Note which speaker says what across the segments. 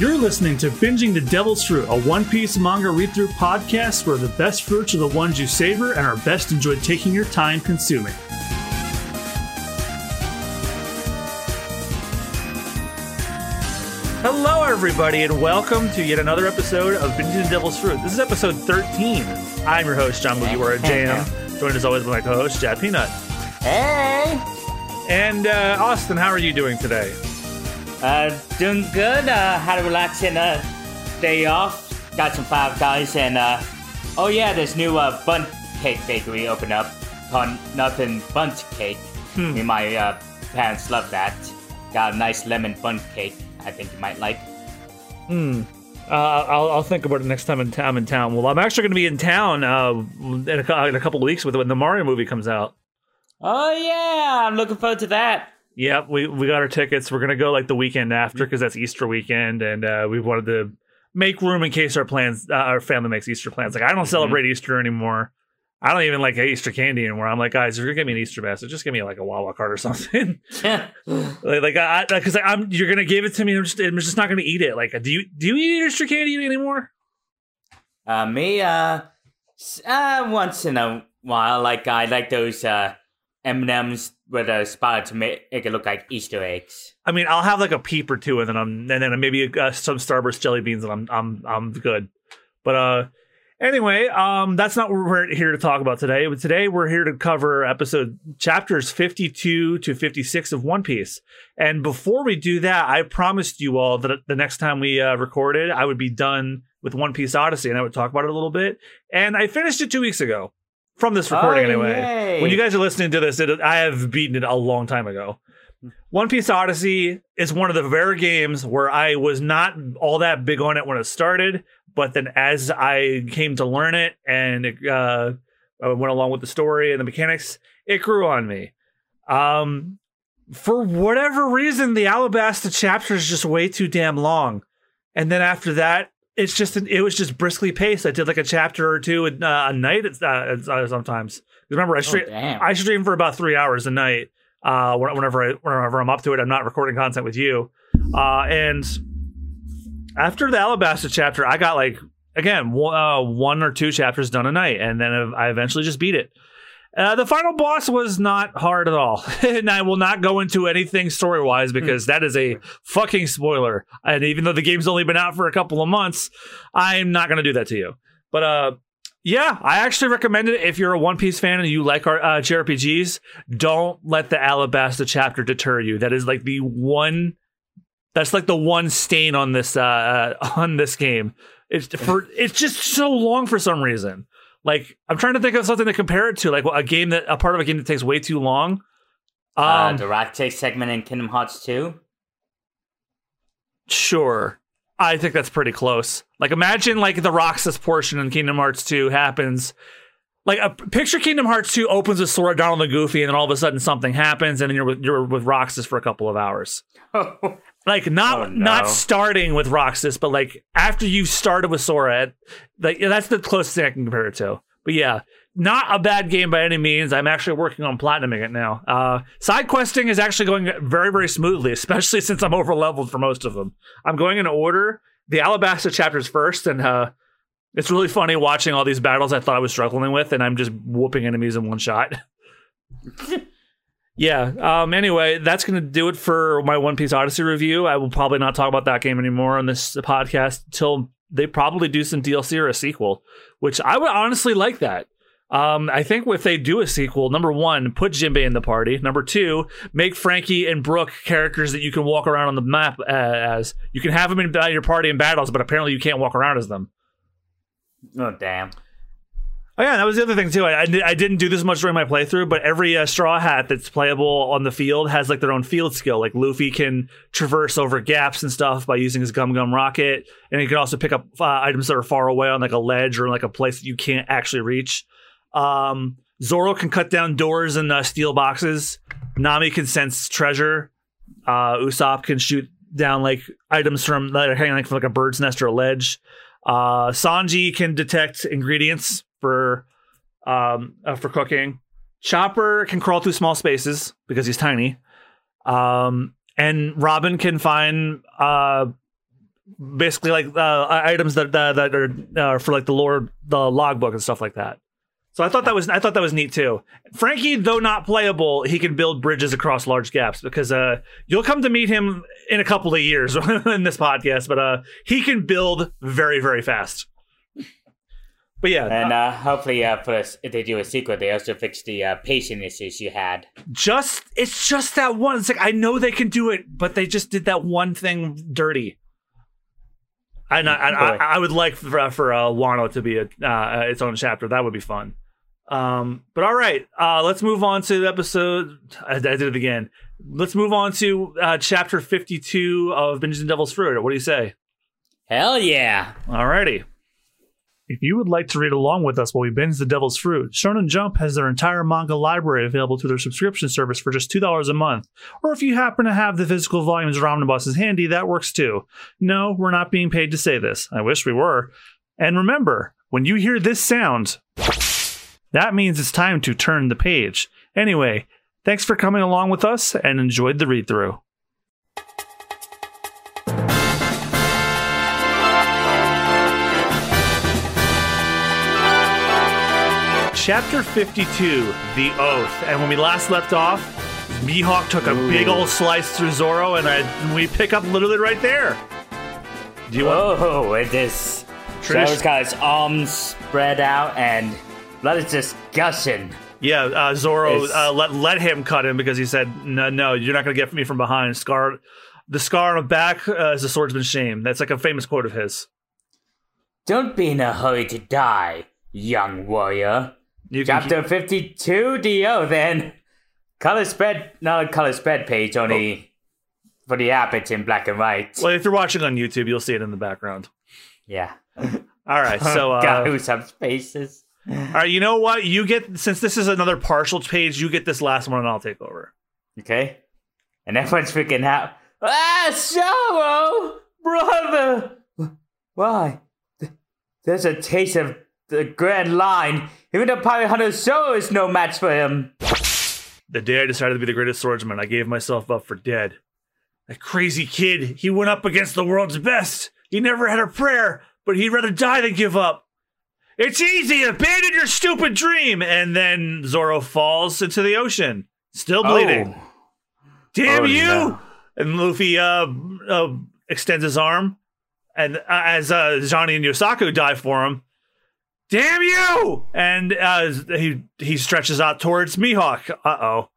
Speaker 1: You're listening to Binging the Devil's Fruit, a One Piece manga read through podcast where the best fruits are the ones you savor and are best enjoyed taking your time consuming. Hello, everybody, and welcome to yet another episode of Binging the Devil's Fruit. This is episode 13. I'm your host, John Mugiwara Jam, joined as always by my co host, Chad Peanut.
Speaker 2: Hey!
Speaker 1: And uh, Austin, how are you doing today?
Speaker 2: Uh, doing good. Uh, had a relaxing uh, day off. Got some Five Guys and uh, oh yeah, this new uh, bun cake bakery opened up called Nothing Bun Cake.
Speaker 1: Hmm.
Speaker 2: Me and my uh, parents love that. Got a nice lemon bun cake. I think you might like.
Speaker 1: Hmm. Uh, I'll, I'll think about it next time in town. I'm in town. Well, I'm actually going to be in town uh, in, a, in a couple of weeks with when the Mario movie comes out.
Speaker 2: Oh yeah, I'm looking forward to that.
Speaker 1: Yep, we we got our tickets. We're gonna go like the weekend after because that's Easter weekend, and uh, we wanted to make room in case our plans, uh, our family makes Easter plans. Like I don't celebrate Easter anymore. I don't even like Easter candy anymore. I'm like, guys, if you're gonna give me an Easter basket, just give me like a Wawa card or something. like, like I because I'm you're gonna give it to me. I'm just I'm just not gonna eat it. Like, do you do you eat Easter candy anymore?
Speaker 2: Uh, me, uh, uh, once in a while, like I like those uh M&Ms with a spot to make it look like Easter eggs.
Speaker 1: I mean, I'll have like a peep or two, and then I'm and then maybe uh, some Starburst jelly beans, and I'm I'm I'm good. But uh, anyway, um, that's not what we're here to talk about today. But today we're here to cover episode chapters 52 to 56 of One Piece. And before we do that, I promised you all that the next time we uh, recorded, I would be done with One Piece Odyssey, and I would talk about it a little bit. And I finished it two weeks ago from this recording,
Speaker 2: Oh,
Speaker 1: anyway.
Speaker 2: yay.
Speaker 1: When you guys are listening to this, it, I have beaten it a long time ago. One Piece Odyssey is one of the rare games where I was not all that big on it when it started, but then as I came to learn it and it uh, uh, went along with the story and the mechanics, it grew on me. Um, for whatever reason, the Alabasta chapter is just way too damn long, and then after that, it's just it was just briskly paced. I did like a chapter or two a, uh, a night uh, uh, sometimes. Remember, I stream
Speaker 2: damn.
Speaker 1: I stream for about three hours a night. Uh, whenever I whenever I'm up to it, I'm not recording content with you. Uh, and after the Alabasta chapter, I got like again one, uh, one or two chapters done a night, and then I eventually just beat it. Uh, the final boss was not hard at all, and I will not go into anything story wise because that is a fucking spoiler. And even though the game's only been out for a couple of months, I'm not going to do that to you. But uh, yeah, I actually recommend it if you're a One Piece fan and you like our uh, JRPGs. Don't let the Alabasta chapter deter you. That is like the one. That's like the one stain on this uh, uh on this game. It's for it's just so long for some reason. Like I'm trying to think of something to compare it to, like a game that a part of a game that takes way too long. Um,
Speaker 2: uh, the Rock Take segment in Kingdom Hearts 2.
Speaker 1: Sure. I think that's pretty close. Like imagine like the Roxas portion in Kingdom Hearts 2 happens. Like a picture Kingdom Hearts 2 opens with Sora, Donald, and Goofy, and then all of a sudden something happens, and then you're with you're with Roxas for a couple of hours. Like not
Speaker 2: Oh, no.
Speaker 1: not starting with Roxas, but like after you've started with Sora, like that's the closest thing I can compare it to. But yeah, not a bad game by any means. I'm actually working on platinuming it now. Uh, side questing is actually going very very smoothly, especially since I'm over leveled for most of them. I'm going in order. The Alabasta chapters first, and uh, it's really funny watching all these battles I thought I was struggling with, and I'm just whooping enemies in one shot. yeah. Um. Anyway, that's gonna do it for my One Piece Odyssey review. I will probably not talk about that game anymore on this podcast until they probably do some DLC or a sequel, which I would honestly like that. Um, I think if they do a sequel, number one, put Jinbei in the party. Number two, make Franky and Brook characters that you can walk around on the map uh, as. You can have them in uh, your party in battles, but apparently you can't walk around as them.
Speaker 2: Oh, damn.
Speaker 1: Oh yeah, that was the other thing too. I, I, didn't do this much during my playthrough, but every uh, straw hat that's playable on the field has like their own field skill. Like Luffy can traverse over gaps and stuff by using his Gum Gum Rocket, and he can also pick up uh, items that are far away on like a ledge or like a place that you can't actually reach. Um, Zoro can cut down doors and uh, steel boxes. Nami can sense treasure. Uh, Usopp can shoot down like items from that are hanging like from like a bird's nest or a ledge. Uh, Sanji can detect ingredients for um uh, for cooking. Chopper can crawl through small spaces because he's tiny. Um, and Robin can find uh basically like uh, items that that, that are uh, for like the lore, the logbook and stuff like that. So I thought that was I thought that was neat too. Franky, though not playable, he can build bridges across large gaps because uh, you'll come to meet him in a couple of years in this podcast, but uh, he can build very very fast. But yeah,
Speaker 2: And uh, hopefully, uh, for us, if they do a sequel, they also fix the uh, pacing issues you had.
Speaker 1: just it's just that one. It's like I know they can do it, but they just did that one thing dirty. And I, I, I, would like for for uh, Wano to be a uh, its own chapter. That would be fun. Um, but all right, uh, let's move on to the episode. I, I did it again. Let's move on to uh, chapter fifty-two of Binge and Devil's Fruit. What do you say?
Speaker 2: Hell yeah!
Speaker 1: Alrighty. If you would like to read along with us while we binge The Devil's Fruit, Shonen Jump has their entire manga library available through their subscription service for just $2 a month. Or if you happen to have the physical volumes or omnibuses handy, that works too. No, we're not being paid to say this. I wish we were. And remember, when you hear this sound, that means it's time to turn the page. Anyway, thanks for coming along with us and enjoyed the read through. Chapter 52, The Oath. And when we last left off, Mihawk took a big old slice through Zoro, and, I, we pick up literally right there. Do you want
Speaker 2: Oh, it is.
Speaker 1: Tradition-
Speaker 2: Zoro's got his arms spread out and blood is just gushing.
Speaker 1: Yeah, uh, Zoro uh, let let him cut him because he said, "No, no, you're not going to get me from behind." Scar, the scar on the back uh, is a swordsman's shame. That's like a famous quote of his.
Speaker 2: Don't be in a hurry to die, young warrior.
Speaker 1: You
Speaker 2: Chapter 52 DO then. Color spread, not a color spread page, only for the app it's in black and white.
Speaker 1: well, if you're watching on YouTube, you'll see it in the background.
Speaker 2: Yeah.
Speaker 1: All right, so uh,
Speaker 2: Got who's some spaces.
Speaker 1: all right, you know what? You get since this is another partial page, you get this last one, and I'll take over.
Speaker 2: Okay. And everyone's freaking out. Ah, Zoro! Brother! Why? There's a taste of the grand line. Even the pirate hunter Zoro is no match for him.
Speaker 1: The day I decided to be the greatest swordsman, I gave myself up for dead. That crazy kid, he went up against the world's best. He never had a prayer, but he'd rather die than give up. It's easy, abandon your stupid dream. And then Zoro falls into the ocean, still bleeding. Damn
Speaker 2: Oh,
Speaker 1: you!
Speaker 2: no.
Speaker 1: And Luffy uh, uh, extends his arm, and uh, as uh, Johnny and Yosaku dive for him, damn you! And uh, he he stretches out towards Mihawk. Uh oh,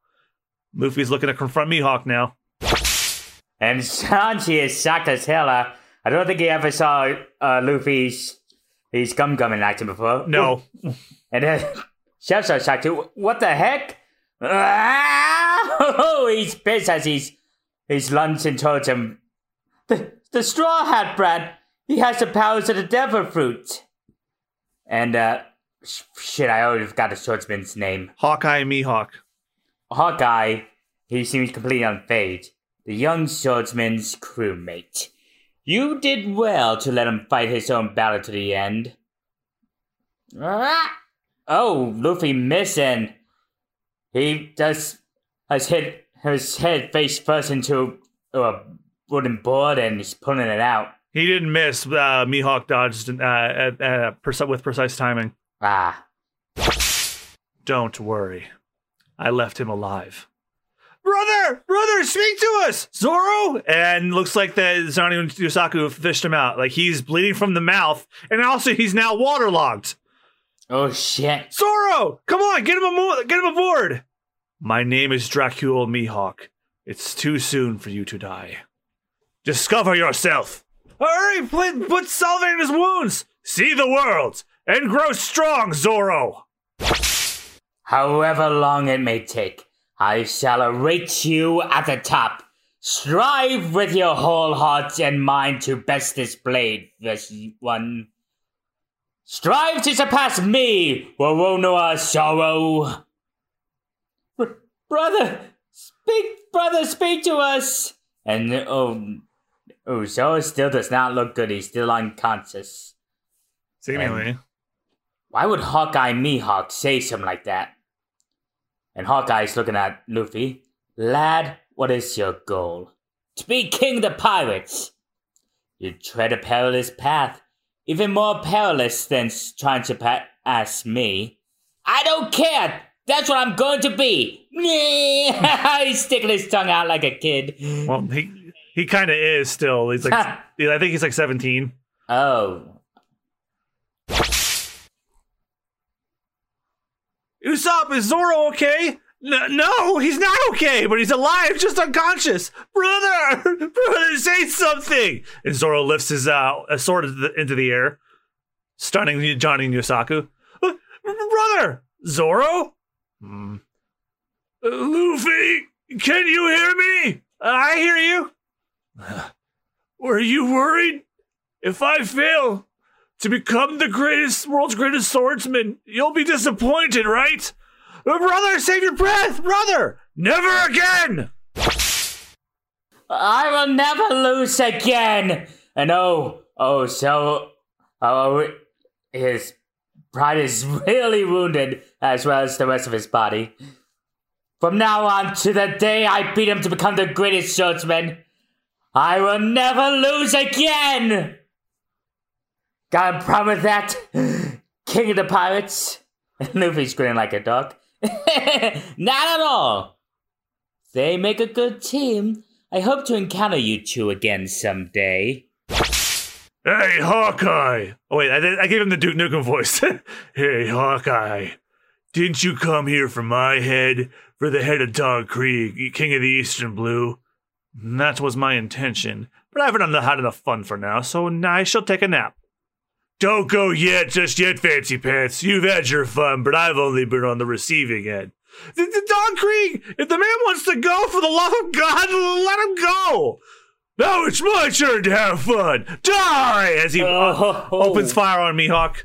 Speaker 1: Luffy's looking to confront Mihawk now.
Speaker 2: And Sanji is shocked as hell. Uh, I don't think he ever saw uh, Luffy's his gum gum in action before.
Speaker 1: No,
Speaker 2: And then Chef's are shocked too. What the heck? Ah! he's pissed as he's he's lunging towards him. The the straw hat Brad. He has the powers of the devil fruit. And uh sh- shit, I already forgot the swordsman's name.
Speaker 1: Hawkeye and Mihawk.
Speaker 2: Hawkeye, he seems completely unfazed. The young swordsman's crewmate. You did well to let him fight his own battle to the end. Ah! Oh, Luffy missing. He just has hit his head face first into a wooden board and he's pulling it out.
Speaker 1: He didn't miss. Uh, Mihawk dodged uh, at, at, preci- with precise timing.
Speaker 2: Ah.
Speaker 1: Don't worry, I left him alive. Brother, brother, speak to us, Zoro. And looks like that Johnny and Yosaku fished him out. Like he's bleeding from the mouth, and also he's now waterlogged.
Speaker 2: Oh shit.
Speaker 1: Zoro, come on, get him amo- get him aboard. My name is Dracul Mihawk. It's too soon for you to die. Discover yourself. Hurry, put, put salve in his wounds. See the world and grow strong, Zoro.
Speaker 2: However long it may take, I shall await you at the top. Strive with your whole heart and mind to best this blade, this one. Strive to surpass me, Roronoa Zoro. Br- brother, speak, brother, speak to us. And oh, oh, Zoro still does not look good. He's still unconscious.
Speaker 1: Seemingly.
Speaker 2: Why would Hawkeye Mihawk say something like that? And Hawkeye's looking at Luffy. Lad, what is your goal? To be king of the pirates. You tread a perilous path, even more perilous than trying to pass me. I don't care. That's what I'm going to be. He's sticking his tongue out like a kid.
Speaker 1: Well, he he kind of is still. He's like, I think he's like 17.
Speaker 2: Oh,
Speaker 1: Usopp, is Zoro okay? N- no, he's not okay, but he's alive, just unconscious. Brother, brother, say something. And Zoro lifts his uh, sword into the, air, stunning Johnny and Yosaku. "Uh, brother, Zoro? Hmm. Uh, Luffy, can you hear me? Uh, I hear you. Were you worried? If I fail to become the greatest, world's greatest swordsman, you'll be disappointed, right? Brother, save your breath! Brother! Never again!
Speaker 2: I will never lose again. And oh, oh, so, oh, his pride is really wounded, as well as the rest of his body. From now on to the day I beat him to become the greatest swordsman, I will never lose again. God problem that, King of the Pirates? Luffy's grinning like a dog. Not at all. They make a good team. I hope to encounter you two again someday.
Speaker 1: Hey, Hawkeye! Oh, wait, I, I gave him the Duke Nukem voice. hey, Hawkeye. Didn't you come here for my head? For the head of Don Krieg, King of the Eastern Blue? That was my intention, but I haven't done the- had enough fun for now, so now I shall take a nap. Don't go yet, just yet, Fancy Pants. You've had your fun, but I've only been on the receiving end. The, the Don Krieg, if the man wants to go, for the love of God, let him go. Now it's my turn to have fun. Die! As he
Speaker 2: Oh.
Speaker 1: opens fire on Mihawk.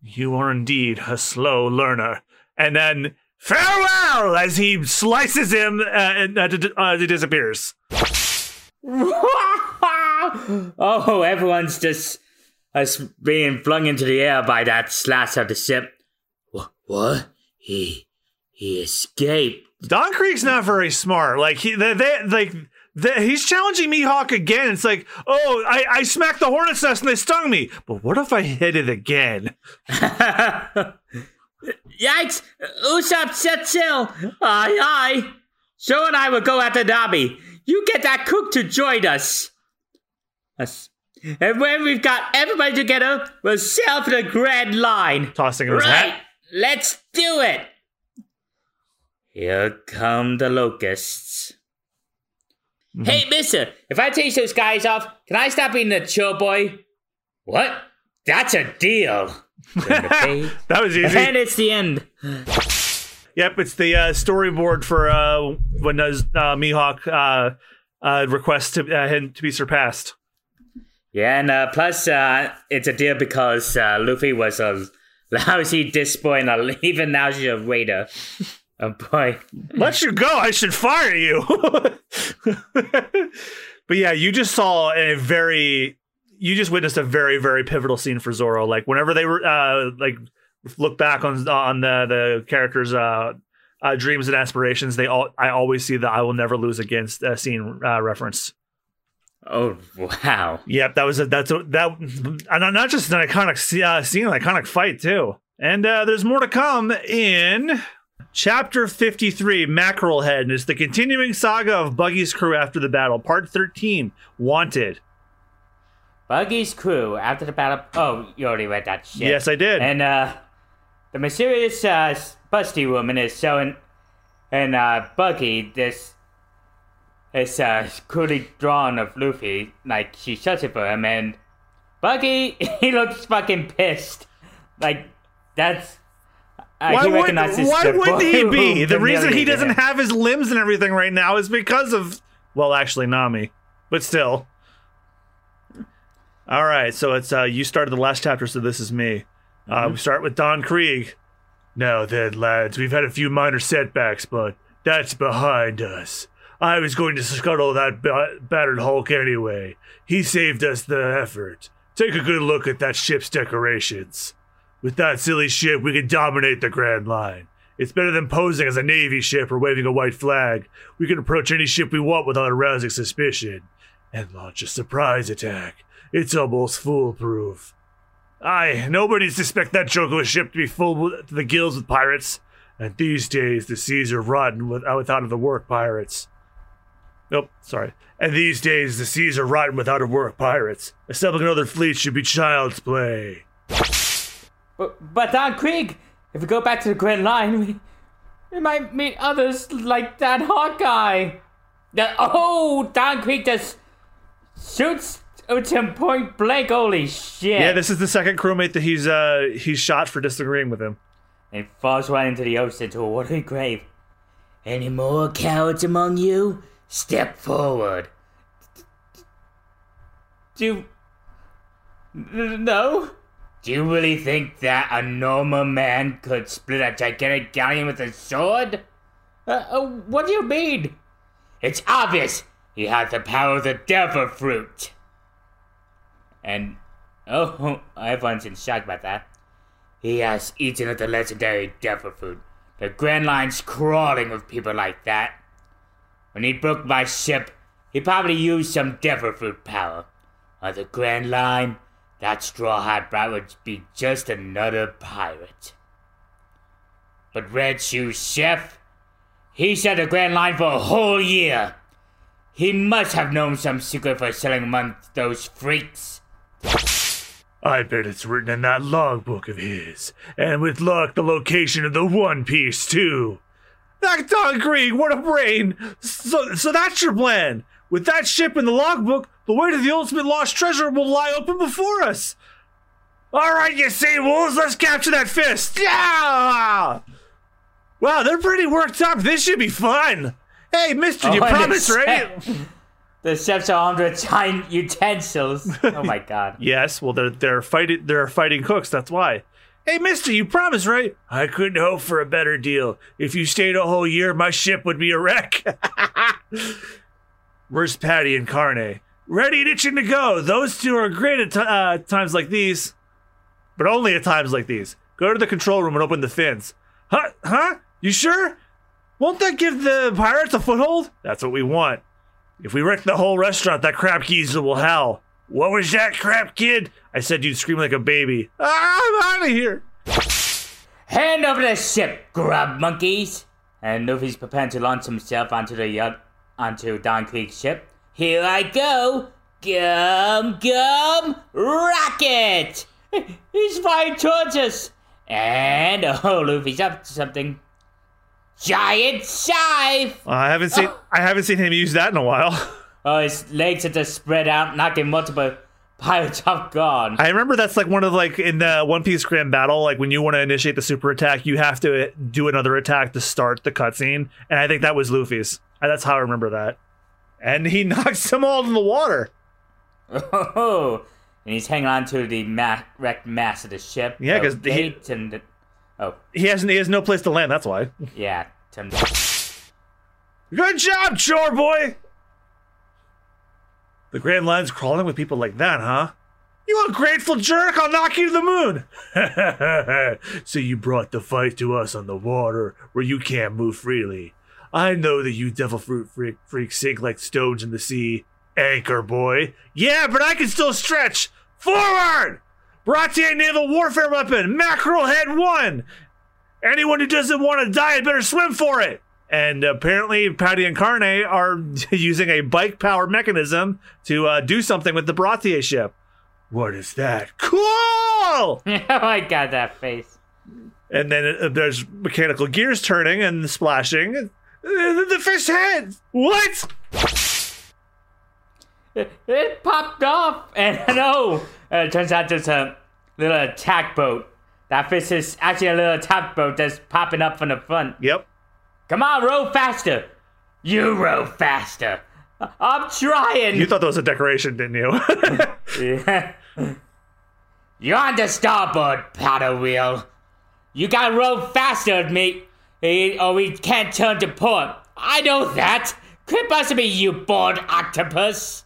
Speaker 1: You are indeed a slow learner. And then farewell as he slices him uh, and uh, d- uh, as he disappears.
Speaker 2: oh, everyone's just us being flung into the air by that slash of the ship. What? What? He he escaped.
Speaker 1: Don Krieg's not very smart. Like he, they, they like. they- he's challenging Mihawk again. It's like, oh, I, I smacked the hornet's nest and they stung me. But what if I hit it again?
Speaker 2: Yikes! Usopp set sail. Aye aye. Joe and I will go after Dobby. You get that cook to join us. Us. And when we've got everybody together, we'll sail for the Grand Line.
Speaker 1: Tossing him his
Speaker 2: Right,
Speaker 1: hat.
Speaker 2: let's do it. Here come the locusts. Mm-hmm. Hey, mister, if I take those guys off, can I stop being the chill boy? What? That's a deal. Turn the page.
Speaker 1: That was easy.
Speaker 2: and it's the end.
Speaker 1: Yep, it's the uh, storyboard for uh, when does uh, Mihawk uh, uh, requests to uh, him to be surpassed.
Speaker 2: Yeah, and uh, plus, uh, it's a deal because uh, Luffy was a lousy disc boy and a even lousier raider. Oh boy.
Speaker 1: Let you go. I should fire you. but yeah, you just saw a very, you just witnessed a very, very pivotal scene for Zoro. Like whenever they were, uh, like look back on on the the characters' uh, uh, dreams and aspirations, they all, I always see the "I will never lose against" uh, scene uh, reference.
Speaker 2: Oh, wow.
Speaker 1: Yep, that was a that's a, that, and not just an iconic uh, scene, an iconic fight too. And uh, there's more to come in chapter 53, Mackerel Head, and it's the continuing saga of Buggy's crew after the battle, part 13, Wanted.
Speaker 2: Buggy's crew after the battle. Oh, you already read that shit.
Speaker 1: Yes, I did.
Speaker 2: And uh, the mysterious uh, busty woman is showing, and uh, Buggy this this uh, crudely drawn of Luffy, like she shuts it for him, and Buggy he looks fucking pissed, like that's. Uh,
Speaker 1: why would, why would he be? The reason he doesn't have his limbs and everything right now is because of, well, actually, Nami. But still. All right, so it's uh, you started the last chapter, so this is me. Uh, we start with Don Krieg. Now then, lads, we've had a few minor setbacks, but that's behind us. I was going to scuttle that ba- battered Hulk anyway. He saved us the effort. Take a good look at that ship's decorations. With that silly ship, we can dominate the Grand Line. It's better than posing as a Navy ship or waving a white flag. We can approach any ship we want without arousing suspicion and launch a surprise attack. It's almost foolproof. Aye, nobody suspect that joke of a ship to be full to the gills with pirates. And these days, the seas are rotten uh, without, without of the work pirates. Nope, sorry. And these days, the seas are rotten without of work pirates. Assembling another fleet should be child's play.
Speaker 2: But, but Don Krieg, if we go back to the Grand Line, we, we might meet others like that Hawkeye. The, oh, Don Krieg just shoots at him point blank. Holy shit!
Speaker 1: Yeah, this is the second crewmate that he's uh he's shot for disagreeing with him.
Speaker 2: and falls right into the ocean to a watery grave. Any more cowards among you? Step forward. Do you... No? Do you really think that a normal man could split a gigantic galleon with a sword? Uh, uh, what do you mean? It's obvious he has the power of the devil fruit. And, oh, everyone's in shock about that. He has eaten of the legendary devil fruit. The Grand Line's crawling with people like that. When he broke my ship, he probably used some devil fruit power. On the Grand Line, that straw hat brat would be just another pirate. But Red Shoe Chef, he set the Grand Line for a whole year. He must have known some secret for selling among those freaks.
Speaker 1: I bet it's written in that logbook of his. And with luck, the location of the One Piece, too. That Don Krieg, what a brain! So, so that's your plan. With that ship in the logbook, the way to the ultimate lost treasure will lie open before us. All right, you sea wolves, let's capture that fist. Yeah! Wow, they're pretty worked up. This should be fun. Hey, Mister, you
Speaker 2: Oh, and
Speaker 1: promised, right?
Speaker 2: The chefs are armed with giant utensils. Oh my god.
Speaker 1: Yes, well they're they're fighting they're fighting cooks, that's why. Hey mister, you promised, right? I couldn't hope for a better deal. If you stayed a whole year, my ship would be a wreck. Where's Patty and Carne? Ready and itching to go. Those two are great at ti- uh, times like these. But only at times like these. Go to the control room and open the fins. Huh? Huh? You sure? Won't that give the pirates a foothold? That's what we want. If we wreck the whole restaurant, that crap geezer will howl. What was that crap, kid? I said you'd scream like a baby. Ah, I'm out of here.
Speaker 2: Hand over the ship, grub monkeys! And Luffy's preparing to launch himself onto the yacht, onto Don Krieg's ship. Here I go! Gum, gum, rocket! He's flying towards us! And, oh, Luffy's up to something. Giant scythe!
Speaker 1: Uh, I haven't seen I haven't seen him use that in a while.
Speaker 2: Oh, his legs are just spread out, knocking multiple pirates off guard.
Speaker 1: I remember that's like one of like in the One Piece Grand Battle, like when you want to initiate the super attack, you have to do another attack to start the cutscene, and I think that was Luffy's. And That's how I remember that. And he knocks them all in the water.
Speaker 2: Oh, and he's hanging on to the ma- wrecked mass of the ship.
Speaker 1: Yeah,
Speaker 2: because
Speaker 1: he-
Speaker 2: and the, oh
Speaker 1: He has he has no place to land. That's why.
Speaker 2: yeah, Tim.
Speaker 1: Good job, chore boy. The Grand Line's crawling with people like that, huh? You ungrateful jerk! I'll knock you to the moon. so you brought the fight to us on the water, where you can't move freely. I know that you devil fruit freak, freaks sink like stones in the sea. Anchor boy. Yeah, but I can still stretch. Forward! Baratie naval warfare weapon, mackerel head one. Anyone who doesn't want to die had better swim for it. And apparently, Patty and Carne are using a bike power mechanism to uh, do something with the Baratie ship. What is that? Cool!
Speaker 2: oh my god, that face.
Speaker 1: And then uh, there's mechanical gears turning and splashing. Uh, The fish head! What?
Speaker 2: It, it popped off, and no, uh, it turns out it's a little attack boat. That fish is actually a little attack boat that's popping up from the front.
Speaker 1: Yep.
Speaker 2: Come on, row faster. You row faster. I- I'm trying.
Speaker 1: You thought that was a decoration, didn't you?
Speaker 2: Yeah. You're on the starboard paddle wheel. You gotta row faster me, eh, or we can't turn to port. I know that. Could possibly you bored octopus.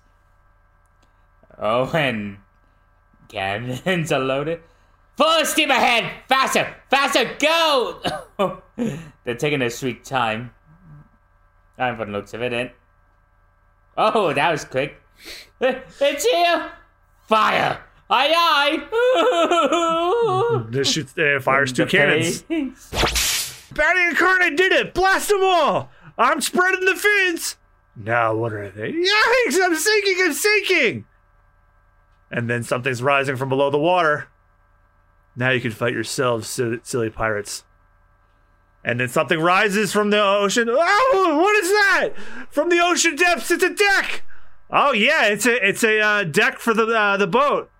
Speaker 2: Oh, and cannons are loaded. Full steam ahead! Faster! Faster! Go! They're taking their sweet time. I'm from the looks of it. eh? Oh, that was quick. It's here! Fire! Aye aye!
Speaker 1: This shoots, uh, fires two cannons. Patty and Carne did it! Blast them all! I'm spreading the fins! Now what are they? Yikes! I'm sinking! I'm sinking! And then something's rising from below the water. Now you can fight yourselves, silly, pirates. And then something rises from the ocean. Oh, what is that? From the ocean depths, it's a deck. Oh yeah, it's a it's a uh, deck for the uh, the boat.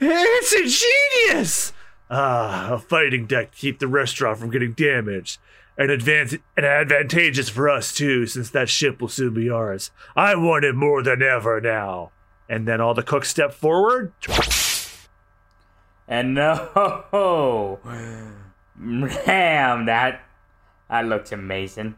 Speaker 1: It's ingenious. Ah, a fighting deck to keep the restaurant from getting damaged. And advan- and advantageous for us too, since that ship will soon be ours. I want it more than ever now. And then all the cooks step forward.
Speaker 2: And no, damn that that looks amazing.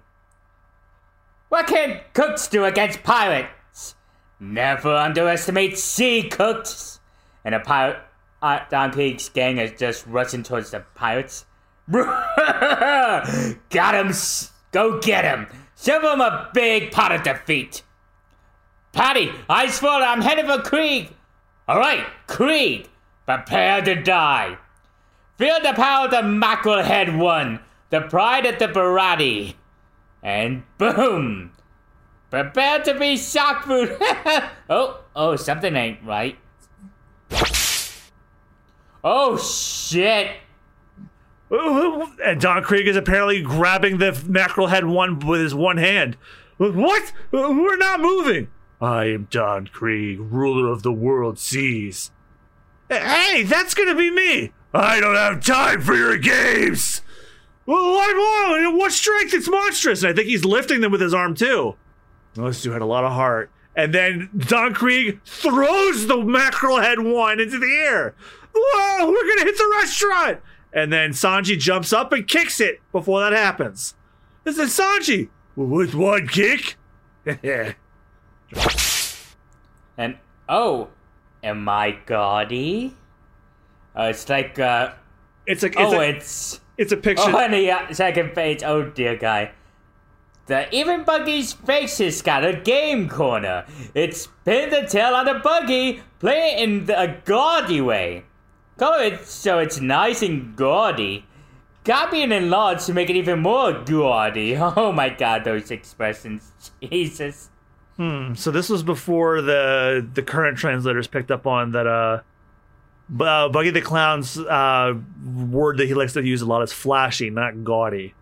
Speaker 2: What can cooks do against pirates? Never underestimate sea cooks. And a pirate, uh, Don gang is just rushing towards the pirates. Got him! Go get him! Serve him a big pot of defeat. Patty, I swear I'm headed for Krieg. All right, Krieg, prepare to die. Feel the power of the mackerel head one, the pride of the Baratie. And boom! Prepare to be shock food. oh, oh, something ain't right. Oh shit!
Speaker 1: And Don Krieg is apparently grabbing the mackerel head one with his one hand. What? We're not moving. I am Don Krieg, ruler of the world seas. Hey, that's gonna be me. I don't have time for your games. Well, what, what, strength? It's monstrous. And I think he's lifting them with his arm too. This dude had a lot of heart. And then Don Krieg throws the mackerel head one into the air. Whoa, we're gonna hit the restaurant. And then Sanji jumps up and kicks it before that happens. This is Sanji with one kick.
Speaker 2: And oh, am I gaudy? Uh, it's like uh,
Speaker 1: it's a it's
Speaker 2: oh,
Speaker 1: a,
Speaker 2: it's
Speaker 1: it's a picture.
Speaker 2: oh, on the uh, second page. Oh dear, guy. The even buggy's face has got a game corner. It's pin the tail on the buggy, play it in the, a gaudy way. Color it so it's nice and gaudy. Copy and enlarge to make it even more gaudy. Oh my god, those expressions. Jesus.
Speaker 1: So this was before the the current translators picked up on that. Uh, uh, Buggy the Clown's uh, word that he likes to use a lot is flashy, not gaudy.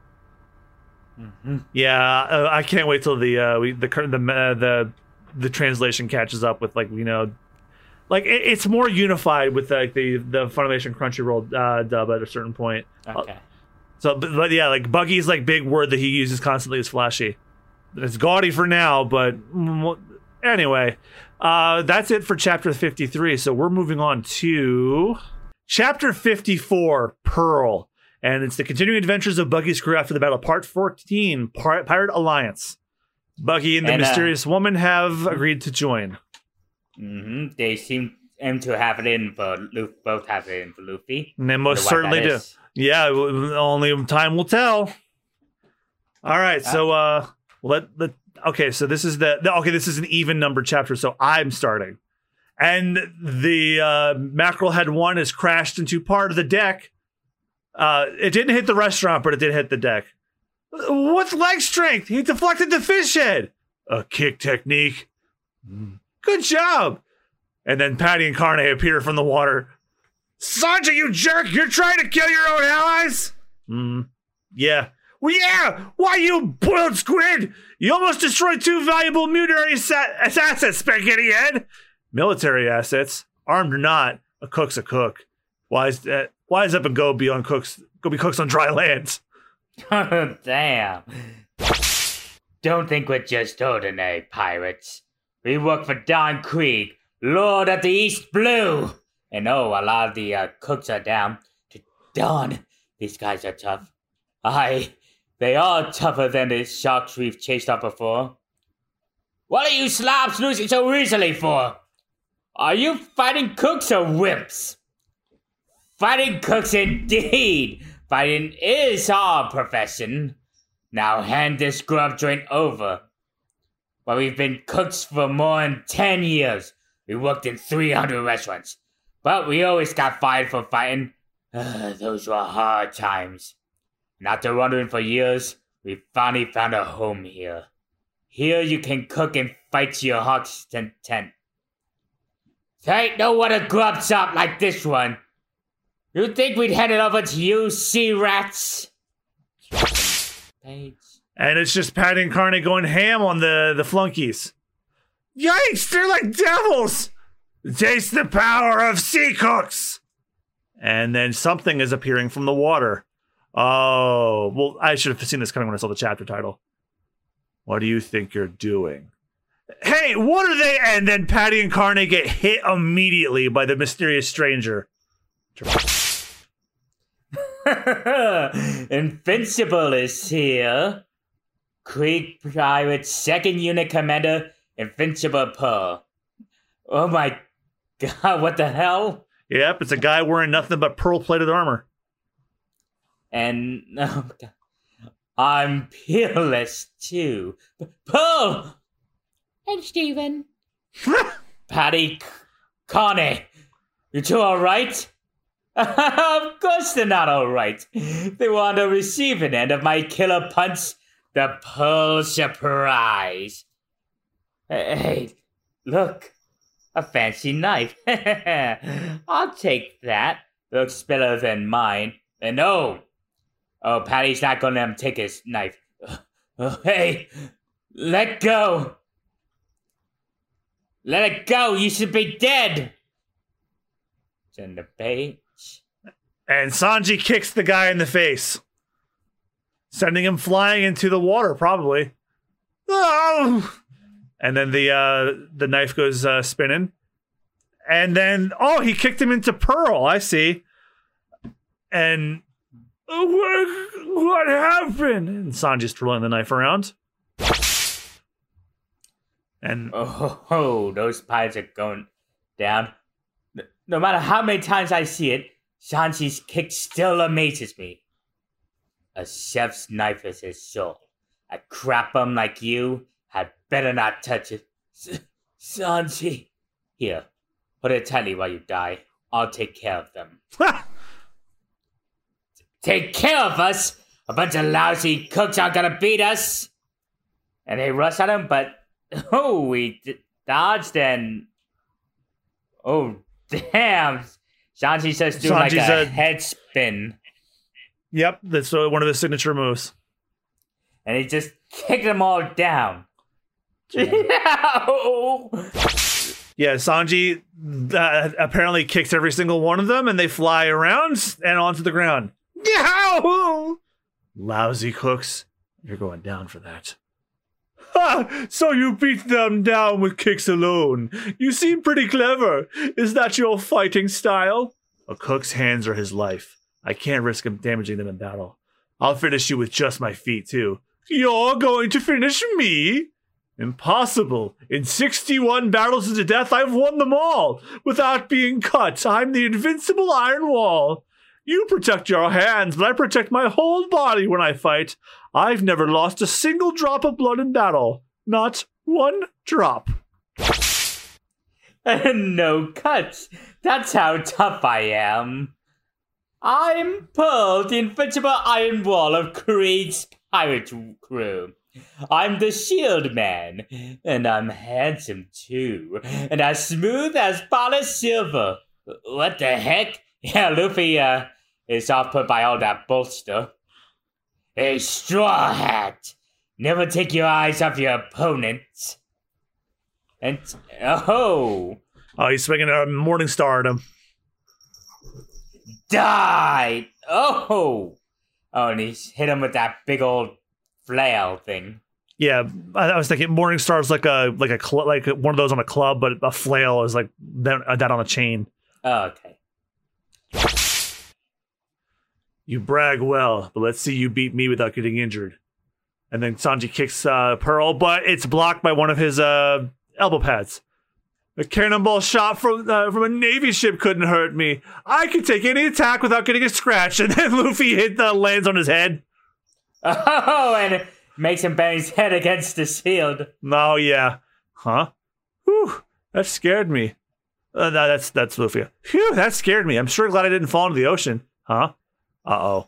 Speaker 1: Yeah, uh, I can't wait till the uh, we, the cur- the uh, the the translation catches up with like you know, like it, it's more unified with like the the Funimation Crunchyroll uh, dub at a certain point.
Speaker 2: Okay.
Speaker 1: So, but, but yeah, like Buggy's like big word that he uses constantly is flashy. It's gaudy for now, but mm, anyway, uh, that's it for chapter 53. So we're moving on to chapter 54, Pearl. And it's the continuing adventures of Buggy's crew after the battle, part 14, Pir- Pirate Alliance. Buggy and the
Speaker 2: And, uh,
Speaker 1: mysterious woman have agreed to join.
Speaker 2: Mm-hmm. They seem to have it in for Luffy. Both have it in for Luffy.
Speaker 1: And they most certainly do.
Speaker 2: is.
Speaker 1: Yeah, only time will tell. All right, so uh let let okay, so this is the, the okay, this is an even number chapter, so I'm starting. And the uh mackerel head one is crashed into part of the deck. Uh it didn't hit the restaurant, but it did hit the deck. What's leg strength? He deflected the fish head. A kick technique. Mm. Good job. And then Patty and Carne appear from the water. Sanji, you jerk! You're trying to kill your own allies? Hmm. Yeah. Well, yeah! Why, you boiled squid? You almost destroyed two valuable military assets, Spaghetti Head! Military assets? Armed or not, a cook's a cook. Wise, uh, wise up and go be on cooks. Go be cooks on dry land.
Speaker 2: Damn. Don't think we're just ordinary pirates. We work for Don Krieg, Lord of the East Blue. And oh, a lot of the uh, cooks are down. To Don, these guys are tough. Aye, they are tougher than the sharks we've chased off before. What are you slobs losing so easily for? Are you fighting cooks or whips? Fighting cooks indeed! Fighting is our profession. Now hand this grub joint over. But we've been cooks for more than ten years. We worked in 300 restaurants, but we always got fired for fighting. those were hard times. And after wandering for years, we finally found a home here. Here you can cook and fight to your heart's content. There ain't no one to grub shop like this one. You think we'd hand it over to you, sea rats?
Speaker 1: Page. And it's just Patty and Carne going ham on the, the flunkies. Yikes, they're like devils! Taste the power of sea cooks! And then something is appearing from the water. Oh, well, I should have seen this coming when I saw the chapter title. What do you think you're doing? Hey, what are they? And then Patty and Carne get hit immediately by the mysterious stranger.
Speaker 2: Invincible is here. Krieg Pirate Second Unit Commander Invincible Pearl. Oh my god, what the hell?
Speaker 1: Yep, it's a guy wearing nothing but pearl plated armor.
Speaker 2: And oh god. I'm peerless too. Pearl!
Speaker 3: And Steven.
Speaker 2: Patty Connie, you two alright? of course they're not alright. They were on the receiving end of my killer punch, the Pearl Surprise. Hey, look, a fancy knife. I'll take that. Looks better than mine. And no, oh, Patty's not gonna let him take his knife. Oh, hey, let go. Let it go. You should be dead. Send the page.
Speaker 1: And Sanji kicks the guy in the face, sending him flying into the water, probably. Oh! And then the uh, the knife goes uh, spinning, and then oh, he kicked him into Pearl. I see. And what, what happened? And Sanji's twirling the knife around. And
Speaker 2: oh, oh, those pies are going down. No matter how many times I see it, Sanji's kick still amazes me. A chef's knife is his soul. A crap bum like you had better not touch it. S- Sanji. Here, put it tightly while you die. I'll take care of them. take care of us? A bunch of lousy cooks aren't gonna beat us. And they rush at him, but Oh, we d- dodged and. Oh, damn. Sanji says do like a, a head spin.
Speaker 1: Yep, that's uh, one of the signature moves.
Speaker 2: And he just kicked them all down. yeah,
Speaker 1: Sanji uh, apparently kicks every single one of them, and they fly around and onto the ground. Lousy cooks, you're going down for that. Ha! So you beat them down with kicks alone. You seem pretty clever. Is that your fighting style? A cook's hands are his life. I can't risk him damaging them in battle. I'll finish you with just my feet, too. You're going to finish me? Impossible. In 61 battles to the death, I've won them all. Without being cut, I'm the invincible Iron Wall. You protect your hands, but I protect my whole body when I fight. I've never lost a single drop of blood in battle. Not one drop.
Speaker 2: And no cuts. That's how tough I am. I'm Pearl, the invincible iron wall of Krieg's pirate crew. I'm the shield man, and I'm handsome too, and as smooth as polished silver. What the heck? Yeah, Luffy uh, is off put by all that bolster. A straw hat. Never take your eyes off your opponent. And oh,
Speaker 1: oh, he's swinging a morning star at him.
Speaker 2: Die! Oh, oh, and he's hit him with that big old flail thing.
Speaker 1: Yeah, I, I was thinking Morning Star is like a like a cl- like one of those on a club, but a flail is like that, that on a chain.
Speaker 2: Oh, okay.
Speaker 1: You brag well, but let's see you beat me without getting injured. And then Sanji kicks uh, Pearl, but it's blocked by one of his uh, elbow pads. A cannonball shot from uh, from a navy ship couldn't hurt me. I could take any attack without getting a scratch. And then Luffy hit the lands on his head.
Speaker 2: Oh, and it makes him bang his head against the shield.
Speaker 1: Oh yeah, huh? Whew, that scared me. Uh, no, that's that's Luffy. Phew, that scared me. I'm sure glad I didn't fall into the ocean. Huh? Uh oh.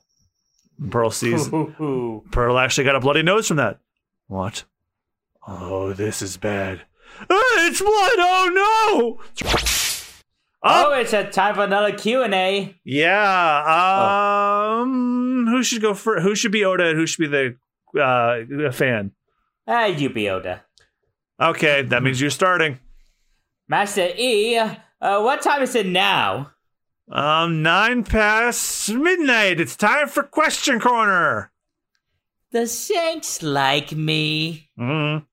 Speaker 1: Pearl sees Pearl actually got a bloody nose from that. What? Oh, this is bad. Ah, it's blood. Oh no!
Speaker 2: Oh, it's a time for another Q and A.
Speaker 1: Yeah. Um. Who should go for? Who should be Oda? and Who should be the uh, fan?
Speaker 2: Ah, you be Oda.
Speaker 1: Okay, that means you're starting.
Speaker 2: Master E, uh, what time is it now?
Speaker 1: Um, nine past midnight. It's time for question corner.
Speaker 2: The Saints like me.
Speaker 1: Mm.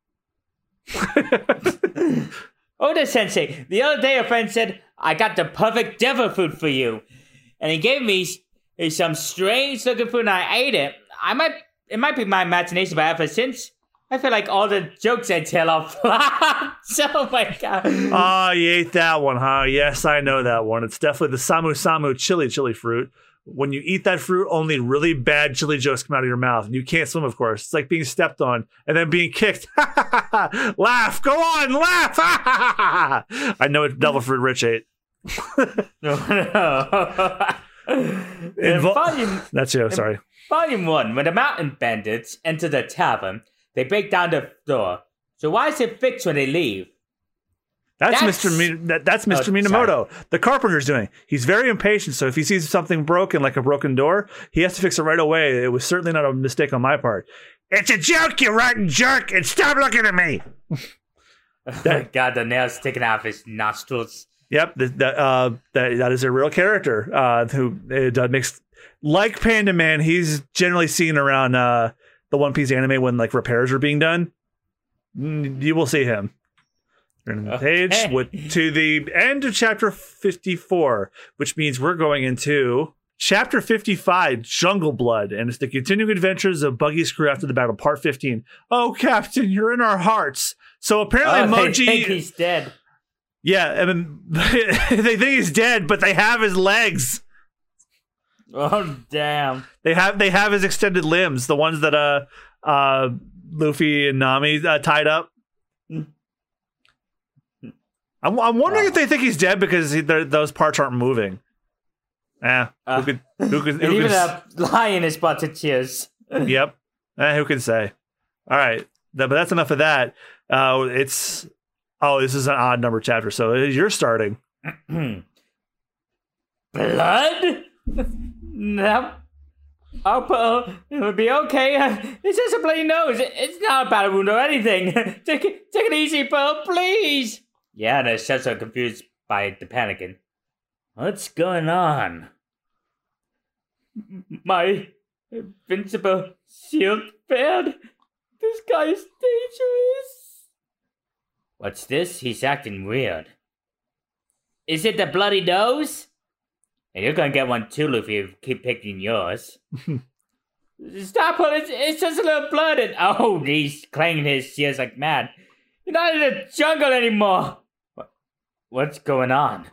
Speaker 2: Oda Sensei, the other day a friend said, I got the perfect devil food for you. And he gave me some strange looking food and I ate it. I might, it might be my imagination, but ever since, I feel like all the jokes I tell are flops. oh my god.
Speaker 1: Ah, you ate that one, huh? Yes, I know that one. It's definitely the Samu Samu chili chili fruit. When you eat that fruit, only really bad chili jokes come out of your mouth. And you can't swim, of course. It's like being stepped on and then being kicked. laugh. Go on, laugh. I know what devil fruit Rich ate.
Speaker 2: No, no. In
Speaker 1: Invo-
Speaker 2: volume,
Speaker 1: That's you. Sorry.
Speaker 2: volume 1, when the mountain bandits enter the tavern, they break down the door. So why is it fixed when they leave?
Speaker 1: That's,
Speaker 2: That's-
Speaker 1: Mr. Mi- that, that's
Speaker 2: Oh,
Speaker 1: Mr. Minamoto. The carpenter's doing. He's very impatient, so if he sees something broken, like a broken door, he has to fix it right away. It was certainly not a mistake on my part. It's a joke, you rotten jerk, and stop looking at me.
Speaker 2: Oh God, the nails sticking out of his nostrils.
Speaker 1: Yep, that that, uh, that that is a real character uh, who uh, makes like Panda Man. He's generally seen around uh, the One Piece anime when like repairs are being done. You will see him. Turn the page
Speaker 2: Okay.
Speaker 1: with, to the end of chapter fifty-four, which means we're going into chapter fifty-five, Jungle Blood, and it's the continuing adventures of Buggy's crew after the battle, part fifteen. Oh, Captain, you're in our hearts. So apparently,
Speaker 2: Oh, they
Speaker 1: Mohji.
Speaker 2: think he's dead.
Speaker 1: Yeah, I mean, they think he's dead, but they have his legs.
Speaker 2: Oh damn!
Speaker 1: They have they have his extended limbs, the ones that uh uh Luffy and Nami uh, tied up. I'm, I'm wondering if they think he's dead because he, those parts aren't moving. Eh,
Speaker 2: Uh,
Speaker 1: who could who could who
Speaker 2: even
Speaker 1: could,
Speaker 2: a lion is but to cheers.
Speaker 1: yep. Eh, who can say? All right, but that's enough of that. Uh, it's oh, this is an odd number chapter, so you're starting.
Speaker 2: Blood? no. Oh, Pearl, it would be okay. It's just a bloody nose. It's not a battle wound or anything. take, it, take it easy, Pearl, please. Yeah, they're just so confused by the panicking. What's going on? My invincible shield failed. This guy is dangerous. What's this? He's acting weird. Is it the bloody nose? And you're gonna get one too if you keep picking yours. Stop it! It's, it's just a little blood. And, oh, he's clanging his shears like mad. You're not in the jungle anymore. What, what's going on?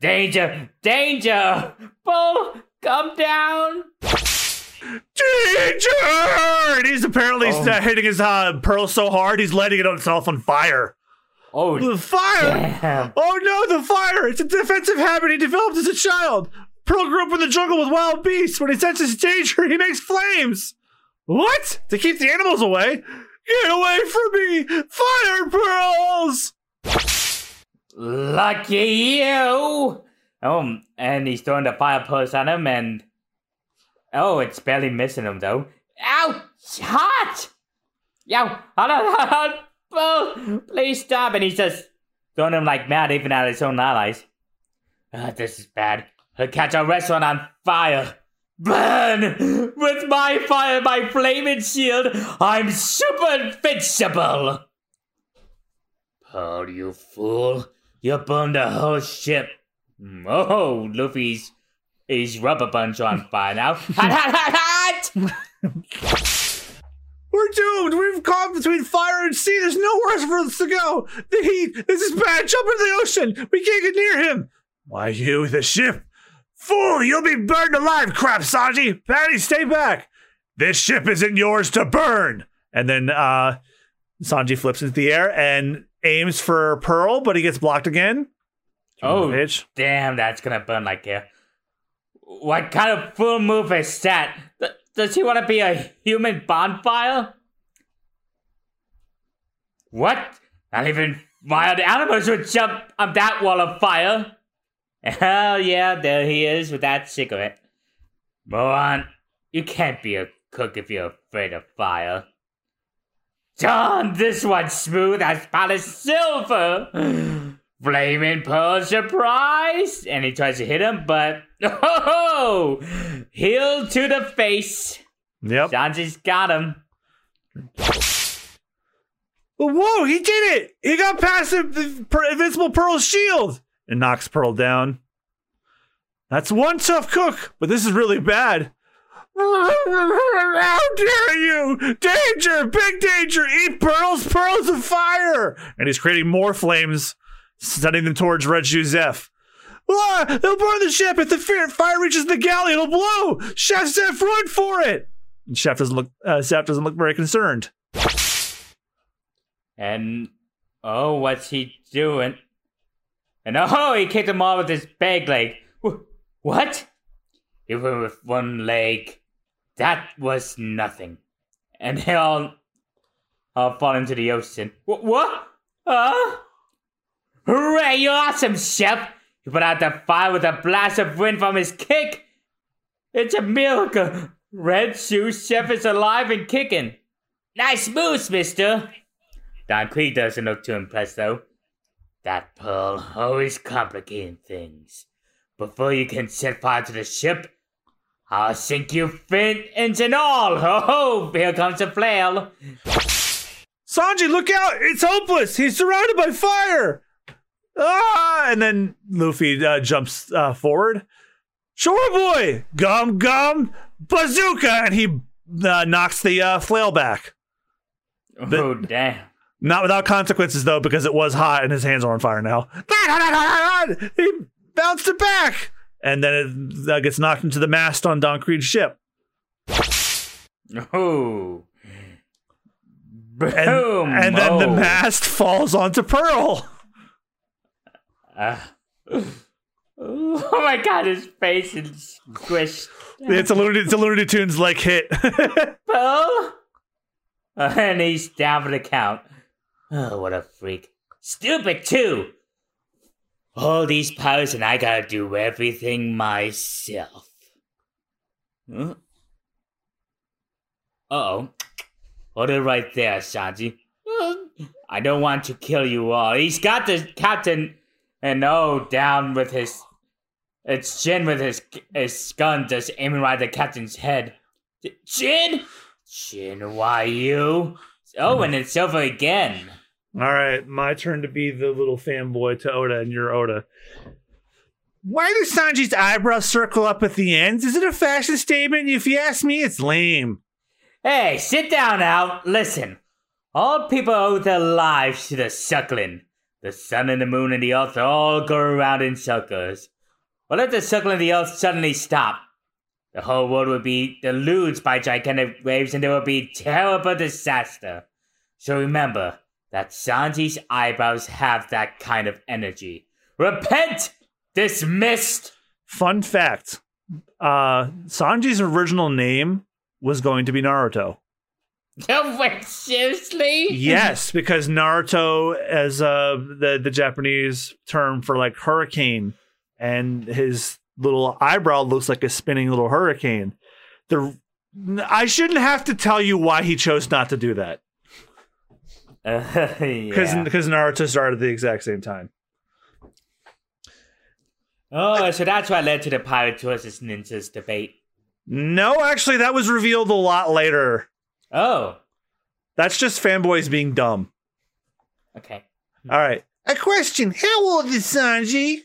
Speaker 2: Danger! Danger! Bull, come down!
Speaker 1: Danger! And he's apparently
Speaker 2: Oh.
Speaker 1: uh, hitting his uh, pearl so hard he's lighting it himself on fire.
Speaker 2: Oh,
Speaker 1: The fire!
Speaker 2: damn!
Speaker 1: Oh no, the fire! It's a defensive habit he developed as a child. Pearl grew up in the jungle with wild beasts. When he senses danger, he makes flames. What? To keep the animals away? Get away from me! Fire pearls!
Speaker 2: Lucky you! Oh, and he's throwing the fire pearls at him, and oh, it's barely missing him though. Ow! It's hot! Yo, hold on, hold on, oh, please stop! And he's just throwing him like mad, even at his own allies. Ah, this is bad. He'll catch a restaurant on fire. Burn! With my fire, my flaming shield, I'm super invincible! Pearl, you fool. You burned the whole ship. Oh, Luffy's his rubber bunch on fire now. Hot, hot, hot, hot!
Speaker 1: We're doomed! We've caught between fire and sea. There's nowhere else for us to go. The heat. This is bad. Jump into the ocean. We can't get near him. Why, you, the ship? Fool, you'll be burned alive, crap, Sanji. Patty, stay back. This ship isn't yours to burn. And then uh, Sanji flips into the air and aims for Pearl, but he gets blocked again.
Speaker 2: Oh,
Speaker 1: bitch.
Speaker 2: damn, that's gonna burn like hell. What kind of full move is that? Does he want to be a human bonfire? What? Not even wild animals would jump up that wall of fire. Hell yeah, there he is with that cigarette. Mohan, you can't be a cook if you're afraid of fire. John, this one's smooth as polished silver. Flaming Pearl surprise! And he tries to hit him, but oh, heel to the face.
Speaker 1: Yep.
Speaker 2: Sanji's got him.
Speaker 1: Whoa, he did it! He got past the, the Invincible Pearl's shield and knocks Pearl down. That's one tough cook, but this is really bad. How dare you! Danger! Big danger! Eat pearls! Pearls of fire! And he's creating more flames, sending them towards Red Shoe Zeph. Ah, they'll burn the ship if the fire reaches the galley. It'll blow. Chef Zeph, run for it! And Chef doesn't look. Uh, Zeph doesn't look very concerned.
Speaker 2: And oh, what's he doing? And oh, he kicked him off with his bag leg. Wh- What? Even with one leg, that was nothing. And they all, all fall into the ocean. Wh- What? Huh? Hooray, you're awesome, Chef! You put out the fire with a blast of wind from his kick! It's a miracle! Red Shoe Chef is alive and kicking! Nice moves, mister! Don Krieg doesn't look too impressed, though. That pearl always complicating things. Before you can set fire to the ship, I'll sink you fin and all! Ho ho! Here comes the flail!
Speaker 1: Sanji, look out! It's hopeless. He's surrounded by fire. Ah! And then Luffy uh, jumps uh, forward. Shore boy, gum gum, bazooka, and he uh, knocks the uh, flail back.
Speaker 2: oh, damn.
Speaker 1: Not without consequences though, because it was hot and his hands are on fire now. He bounced it back, and then it uh, gets knocked into the mast on Don Krieg's ship.
Speaker 2: Oh. Boom!
Speaker 1: And, and then the
Speaker 2: Oh.
Speaker 1: mast falls onto Pearl.
Speaker 2: Uh, oh my god, his face is squished.
Speaker 1: It's a Looney, it's a Looney Tunes like hit.
Speaker 2: Pearl? Uh, and he's down for the count. Oh, what a freak. Stupid, too! All these powers, and I gotta do everything myself. Huh? Uh-oh. Hold it right there, Sanji. I don't want to kill you all. He's got the captain, and oh, down with his... It's Jin with his, his gun just aiming right at the captain's head. Jin? Jin, why you? Oh, and it's over again.
Speaker 1: All right, my turn to be the little fanboy to Oda, and you're Oda. Why do Sanji's eyebrows circle up at the ends? Is it a fashion statement? If you ask me, it's lame.
Speaker 2: Hey, sit down now. Listen. All people owe their lives to the suckling. The sun and the moon and the earth all go around in circles. What if the suckling of the earth suddenly stopped? The whole world would be deluged by gigantic waves and there would be terrible disaster. So remember that Sanji's eyebrows have that kind of energy. Repent! Dismissed!
Speaker 1: Fun fact: uh, Sanji's original name was going to be Naruto.
Speaker 2: Wait, seriously?
Speaker 1: yes, because Naruto, as uh, the the Japanese term for like hurricane, and his little eyebrow looks like a spinning little hurricane. The I shouldn't have to tell you why he chose not to do that
Speaker 2: Uh,
Speaker 1: because
Speaker 2: yeah.
Speaker 1: because Naruto started at the exact same time.
Speaker 2: Oh, so that's what led to the Pirate versus Ninjas debate.
Speaker 1: No, actually, that was revealed a lot later.
Speaker 2: Oh,
Speaker 1: That's just fanboys being dumb.
Speaker 2: okay.
Speaker 1: All right. A question: How old is Sanji?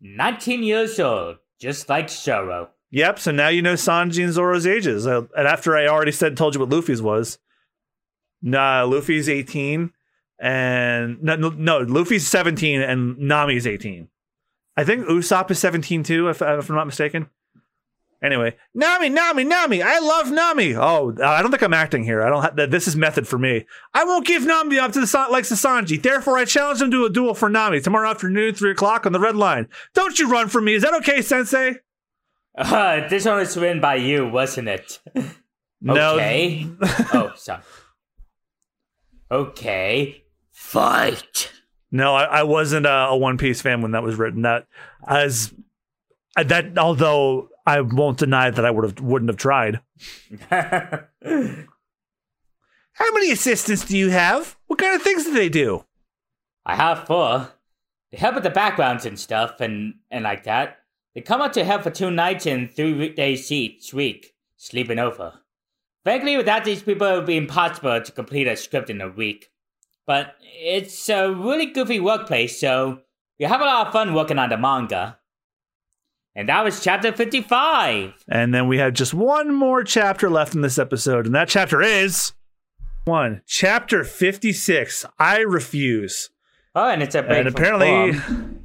Speaker 2: 19 years old, just like Zoro.
Speaker 1: Yep. So now you know Sanji and Zoro's ages. Uh, and after I already said, told you what Luffy's was. Nah, Luffy's 18, and no, no, no, Luffy's 17, and Nami's 18. I think Usopp is 17 too, if, if I'm not mistaken. Anyway, Nami, Nami, Nami. I love Nami. Oh, I don't think I'm acting here. I don't. Ha- this is method for me. I won't give Nami up to the Sa- likes of Sanji. Therefore, I challenge him to a duel for Nami tomorrow afternoon, three o'clock on the red line. Don't you run from me. Is that okay, Sensei?
Speaker 2: Uh, this one was written by you, wasn't it?
Speaker 1: No.
Speaker 2: Okay. oh, sorry. Okay. Fight.
Speaker 1: No, I, I wasn't a, a One Piece fan when that was written. That as that, although I won't deny that I would have wouldn't have tried. How many assistants do you have? What kind of things do they do?
Speaker 2: I have four. They help with the backgrounds and stuff and, and like that. They come out to help for two nights and three days each week, sleeping over. Frankly, without these people, it would be impossible to complete a script in a week. But it's a really goofy workplace, so we have a lot of fun working on the manga. And that was chapter 55.
Speaker 1: And then we have just one more chapter left in this episode, and that chapter is one chapter fifty six. I refuse.
Speaker 2: Oh, and it's a break
Speaker 1: and apparently,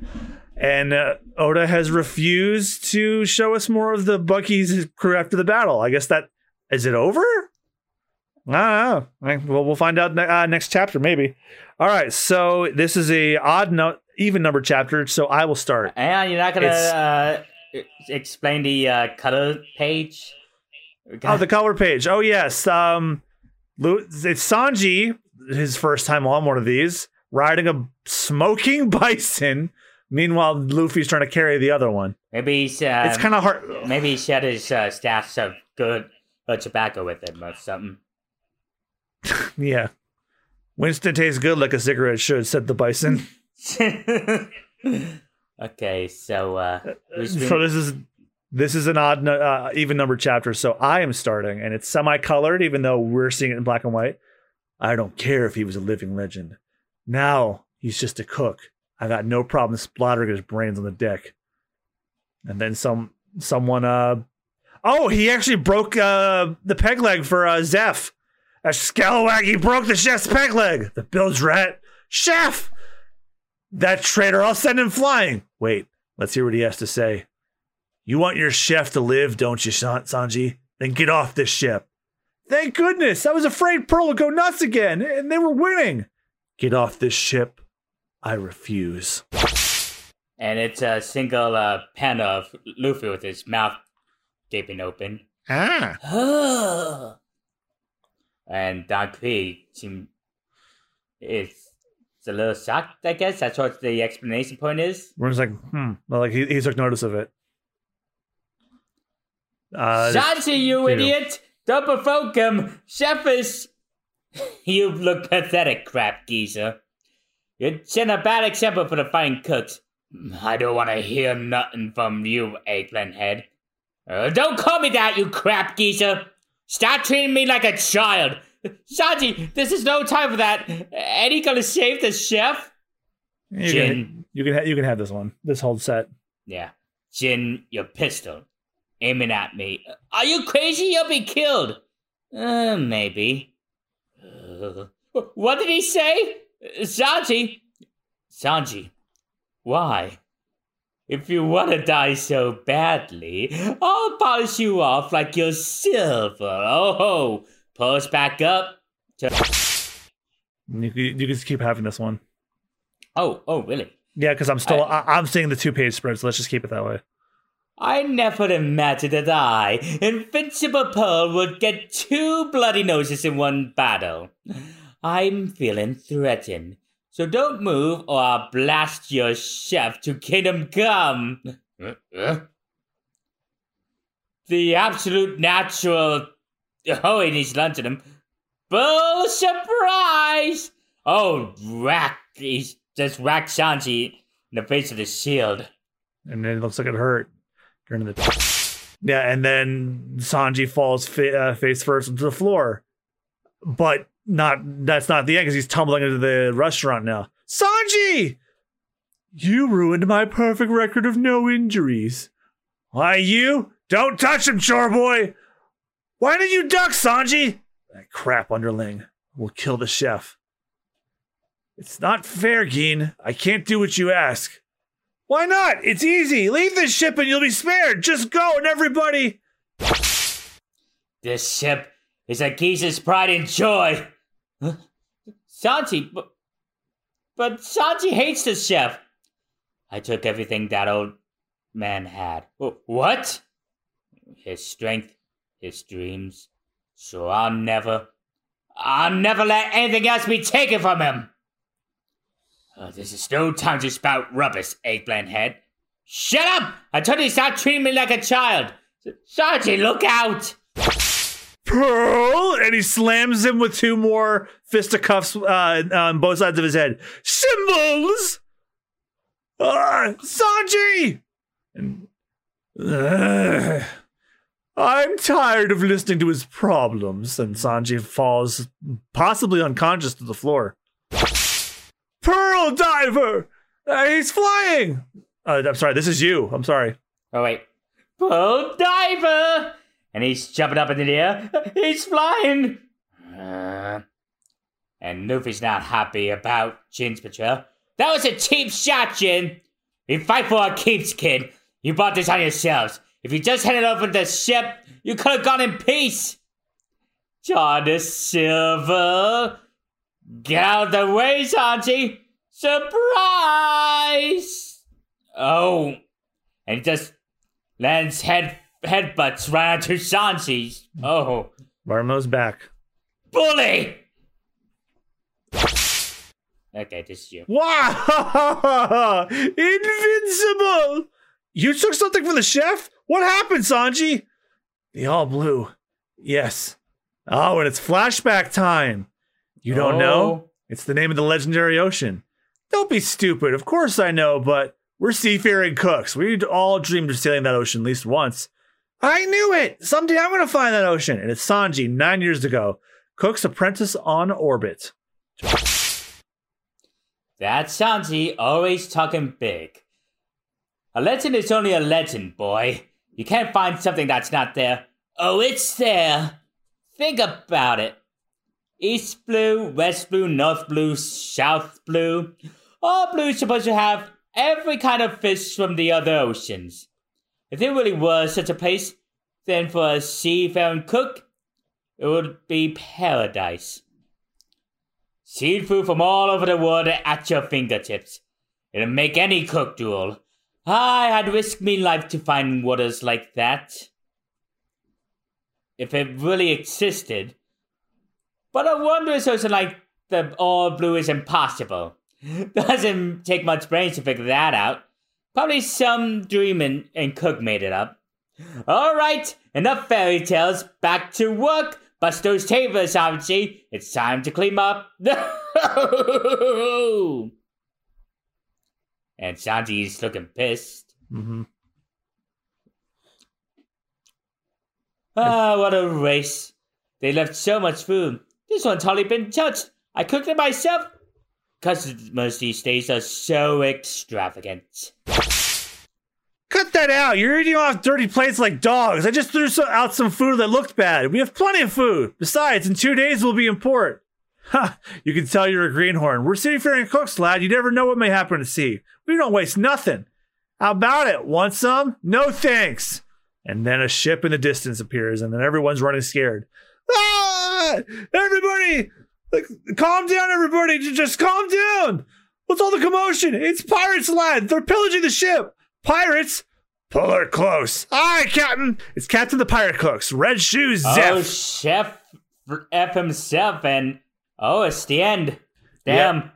Speaker 1: and uh, Oda has refused to show us more of the Buggy's crew after the battle. I guess that is it over. I don't know. Well, we'll find out ne- uh, next chapter, maybe. All right. So this is a odd no- even number chapter. So I will start.
Speaker 2: And you're not gonna uh, explain the uh, color page?
Speaker 1: Oh, the color page. Oh, yes. Um, it's Sanji, his first time on one of these, riding a smoking bison. Meanwhile, Luffy's trying to carry the other one.
Speaker 2: maybe he's uh,
Speaker 1: it's kind of hard.
Speaker 2: maybe he shared his uh, stash of good uh, tobacco with him or something.
Speaker 1: Yeah. Winston tastes good like a cigarette should, said the bison.
Speaker 2: okay, so uh, who's
Speaker 1: so this is this is an odd uh, even number chapter. So I am starting, and it's semi-colored, even though we're seeing it in black and white. I don't care if he was a living legend. Now he's just a cook. I got no problem splattering his brains on the deck. And then some someone uh oh he actually broke uh the peg leg for uh Zeph. A scalawag he broke the chef's peg leg. The bilge rat chef. That traitor, I'll send him flying. Wait, let's hear what he has to say. You want your chef to live, don't you, San- Sanji? Then get off this ship. Thank goodness. I was afraid Pearl would go nuts again, and they were winning. Get off this ship. I refuse.
Speaker 2: and it's a single uh, pen of Luffy with his mouth gaping open.
Speaker 1: Ah.
Speaker 2: and Don P seem it's, it's a little shocked, I guess. That's what the explanation point is.
Speaker 1: We're just like, hmm. Well, like he, he took notice of it. Uh,
Speaker 2: Sanji, you idiot! Don't provoke him! Is. you look pathetic, crap geezer. You're setting a bad example for the fine cooks. I don't want to hear nothing from you, eggplant head. Uh, don't call me that, you crap geezer! Stop treating me like a child! Sanji, this is no time for that! Ain't he gonna save the chef?
Speaker 1: you
Speaker 2: Jin.
Speaker 1: can you can ha- you can have this one. This whole set.
Speaker 2: Yeah. Jin, your pistol. Aiming at me. Are you crazy? You'll be killed. Uh, maybe. Uh, what did he say? Uh, Sanji? Sanji, why? If you want to die so badly, I'll polish you off like you're silver. Oh ho! Push back up. To-
Speaker 1: You, you, you can just keep having this one.
Speaker 2: oh, oh, really?
Speaker 1: Yeah, because I'm still I, I'm seeing the two page spread, so let's just keep it that way.
Speaker 2: I never imagined that I, Invincible Pearl, would get two bloody noses in one battle. I'm feeling threatened, so don't move or I'll blast your chef to kingdom come. Uh, uh. The absolute natural. Oh, in him. Bull surprise! Oh, rack. He's just whacked Sanji in the face of his shield.
Speaker 1: and then it looks like it hurt during the yeah and then sanji falls fa- uh, face first into the floor but not that's not the end because he's tumbling into the restaurant now sanji you ruined my perfect record of no injuries why you don't touch him chore boy why did you duck sanji that crap underling will kill the chef it's not fair geen i can't do what you ask why not? It's easy. Leave this ship and you'll be spared. Just go and everybody.
Speaker 2: This ship is a geese's pride and joy. Huh? Sanji, but, but Sanji hates this chef. I took everything that old man had. What? His strength, his dreams. So I'll never, I'll never let anything else be taken from him. Oh, this is no time to spout rubbish, eggplant head. Shut up! I told you to stop treating me like a child. Sanji, look out!
Speaker 1: Pearl, and he slams him with two more fisticuffs uh, on both sides of his head. Cymbals! Ah, Sanji! And, Ugh. I'm tired of listening to his problems. And Sanji falls possibly unconscious to the floor. Pearl Diver! Uh, he's flying! Uh, I'm sorry, this is you. I'm sorry.
Speaker 2: Oh wait. Pearl diver! And he's jumping up in the air. He's flying! Uh, and Luffy's not happy about Jin's betrayal. That was a cheap shot, Jin! We fight for our keeps, kid. You brought this on yourselves. If you just handed over the ship, you could have gone in peace. John the Silver! Get out of the way, Sanji! Surprise! Oh, and he just lands head headbutts right onto Sanji's. Oh,
Speaker 1: Barmo's back.
Speaker 2: bully! Okay, this is you.
Speaker 1: Wow! Invincible! You took something from the chef? What happened, Sanji? The all blue. Yes. Oh, and it's flashback time. You don't know?
Speaker 2: Oh.
Speaker 1: It's the name of the legendary ocean. Don't be stupid. Of course I know, but we're seafaring cooks. We all dreamed of sailing that ocean at least once. I knew it. Someday I'm going to find that ocean. And it's Sanji, nine years ago. Cook's apprentice on orbit.
Speaker 2: That's Sanji, always talking big. A legend is only a legend, boy. You can't find something that's not there. Oh, it's there. Think about it. East blue, west blue, north blue, south blue. All blue is supposed to have every kind of fish from the other oceans. If there really was such a place, then for a seafaring cook, it would be paradise. Seafood from all over the world at your fingertips. It'll make any cook drool. I had risked me life to find waters like that. If it really existed. But I wonder if something like the all blue is impossible. Doesn't take much brains to figure that out. Probably some dream and, cook made it up. Alright, enough fairy tales. Back to work. Bust those tables, Sanji. It's time to clean up. and Sanji's looking pissed.
Speaker 1: Mm-hmm.
Speaker 2: Ah, what a race. They left so much food. This one's hardly been touched. I cooked it myself. Customers these days are so extravagant.
Speaker 1: Cut that out. You're eating off dirty plates like dogs. I just threw so- out some food that looked bad. We have plenty of food. Besides, in two days we'll be in port. Ha! You can tell you're a greenhorn. We're seafaring cooks, lad. You never know what may happen at sea. We don't waste nothing. How about it? Want some? No thanks. And then a ship in the distance appears, and then everyone's running scared. Ah! Everybody! Like, calm down, everybody! Just calm down! What's all the commotion? It's pirates, lad! They're pillaging the ship! Pirates? Pull her close. Aye, Captain! It's Captain the Pirate Cooks. Red shoes,
Speaker 2: Oh, Chef F himself, and oh, it's the end. Damn.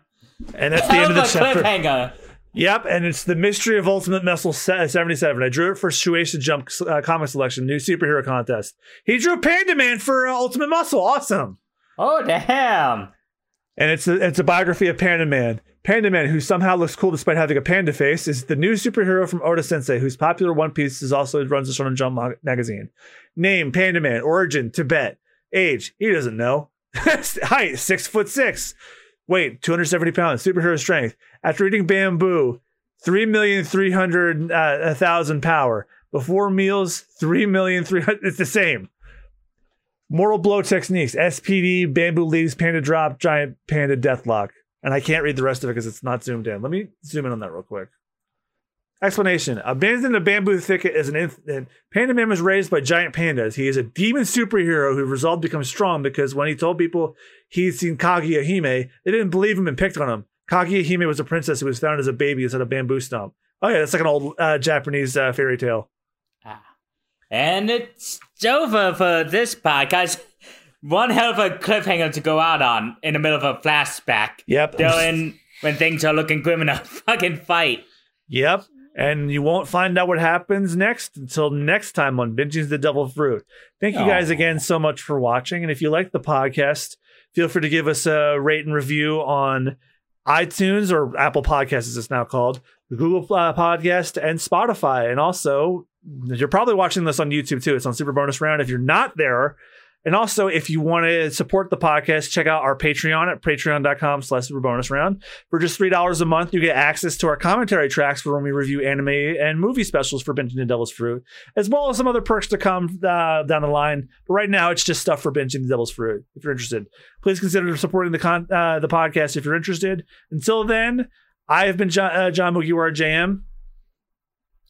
Speaker 1: and that's the end of the chapter.
Speaker 2: cliffhanger.
Speaker 1: Yep, and it's the mystery of Ultimate Muscle 77. I drew it for Shueisha Jump uh, comic selection, new superhero contest. He drew Panda Man for uh, Ultimate Muscle. Awesome.
Speaker 2: Oh, damn.
Speaker 1: And it's a, it's a biography of Panda Man. Panda Man, who somehow looks cool despite having a panda face, is the new superhero from Oda Sensei, whose popular One Piece is also runs the Shonen Jump magazine. Name: Panda Man. Origin: Tibet. Age: He doesn't know. Height: Six foot six. Weight: 270 pounds. Superhero strength. After eating bamboo, three million three hundred uh, thousand power. Before meals, three million three hundred. It's the same. Mortal blow techniques: SPD, bamboo leaves, panda drop, giant panda deathlock. And I can't read the rest of it because it's not zoomed in. Let me zoom in on that real quick. Explanation Abandoned in a bamboo thicket is an infant. Panda Man was raised by giant pandas. He is a demon superhero who resolved to become strong because when he told people he'd seen Kaguya Hime, they didn't believe him and picked on him. Kaguya Hime was a princess who was found as a baby inside a bamboo stump. Oh, yeah, that's like an old uh, Japanese uh, fairy tale.
Speaker 2: Ah. And it's over for this podcast. One hell of a cliffhanger to go out on in the middle of a flashback.
Speaker 1: Yep.
Speaker 2: Dylan, when things are looking grim in a fucking fight.
Speaker 1: Yep. And you won't find out what happens next until next time on Binging the Devil Fruit. Thank you guys again so much for watching. And if you like the podcast, feel free to give us a rate and review on iTunes or Apple Podcasts, as it's now called, Google uh, Podcast, and Spotify. And also, you're probably watching this on YouTube too. It's on Super Bonus Round. If you're not there, and also, if you want to support the podcast, check out our Patreon at patreon.com slash super bonus round. For just $3 a month, you get access to our commentary tracks for when we review anime and movie specials for Binging the Devil's Fruit, as well as some other perks to come uh, down the line. But right now, it's just stuff for Binging the Devil's Fruit, if you're interested. Please consider supporting the con- uh, the podcast if you're interested. Until then, I have been John, uh, John Mugiwara JM.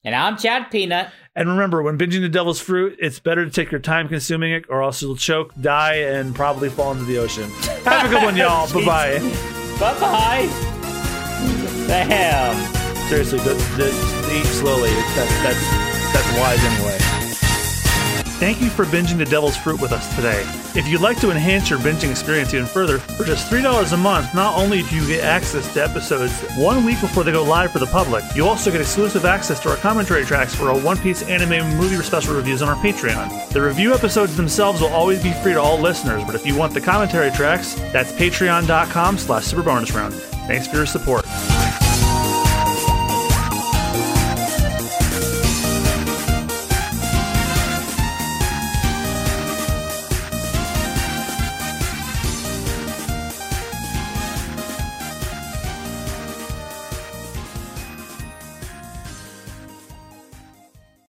Speaker 2: And I'm Chad Peanut.
Speaker 1: And remember, when binging the devil's fruit, it's better to take your time consuming it, or else you'll choke, die, and probably fall into the ocean. Have a good one, y'all. bye bye.
Speaker 2: Bye bye. Damn.
Speaker 1: Seriously, the, eat slowly. That's that's that's wise anyway. Thank you for binging the devil's fruit with us today. If you'd like to enhance your binging experience even further, for just $3 a month, not only do you get access to episodes one week before they go live for the public, you also get exclusive access to our commentary tracks for our One Piece anime movie special reviews on our Patreon. The review episodes themselves will always be free to all listeners, but if you want the commentary tracks, that's patreon.com slash superbonusround. Thanks for your support.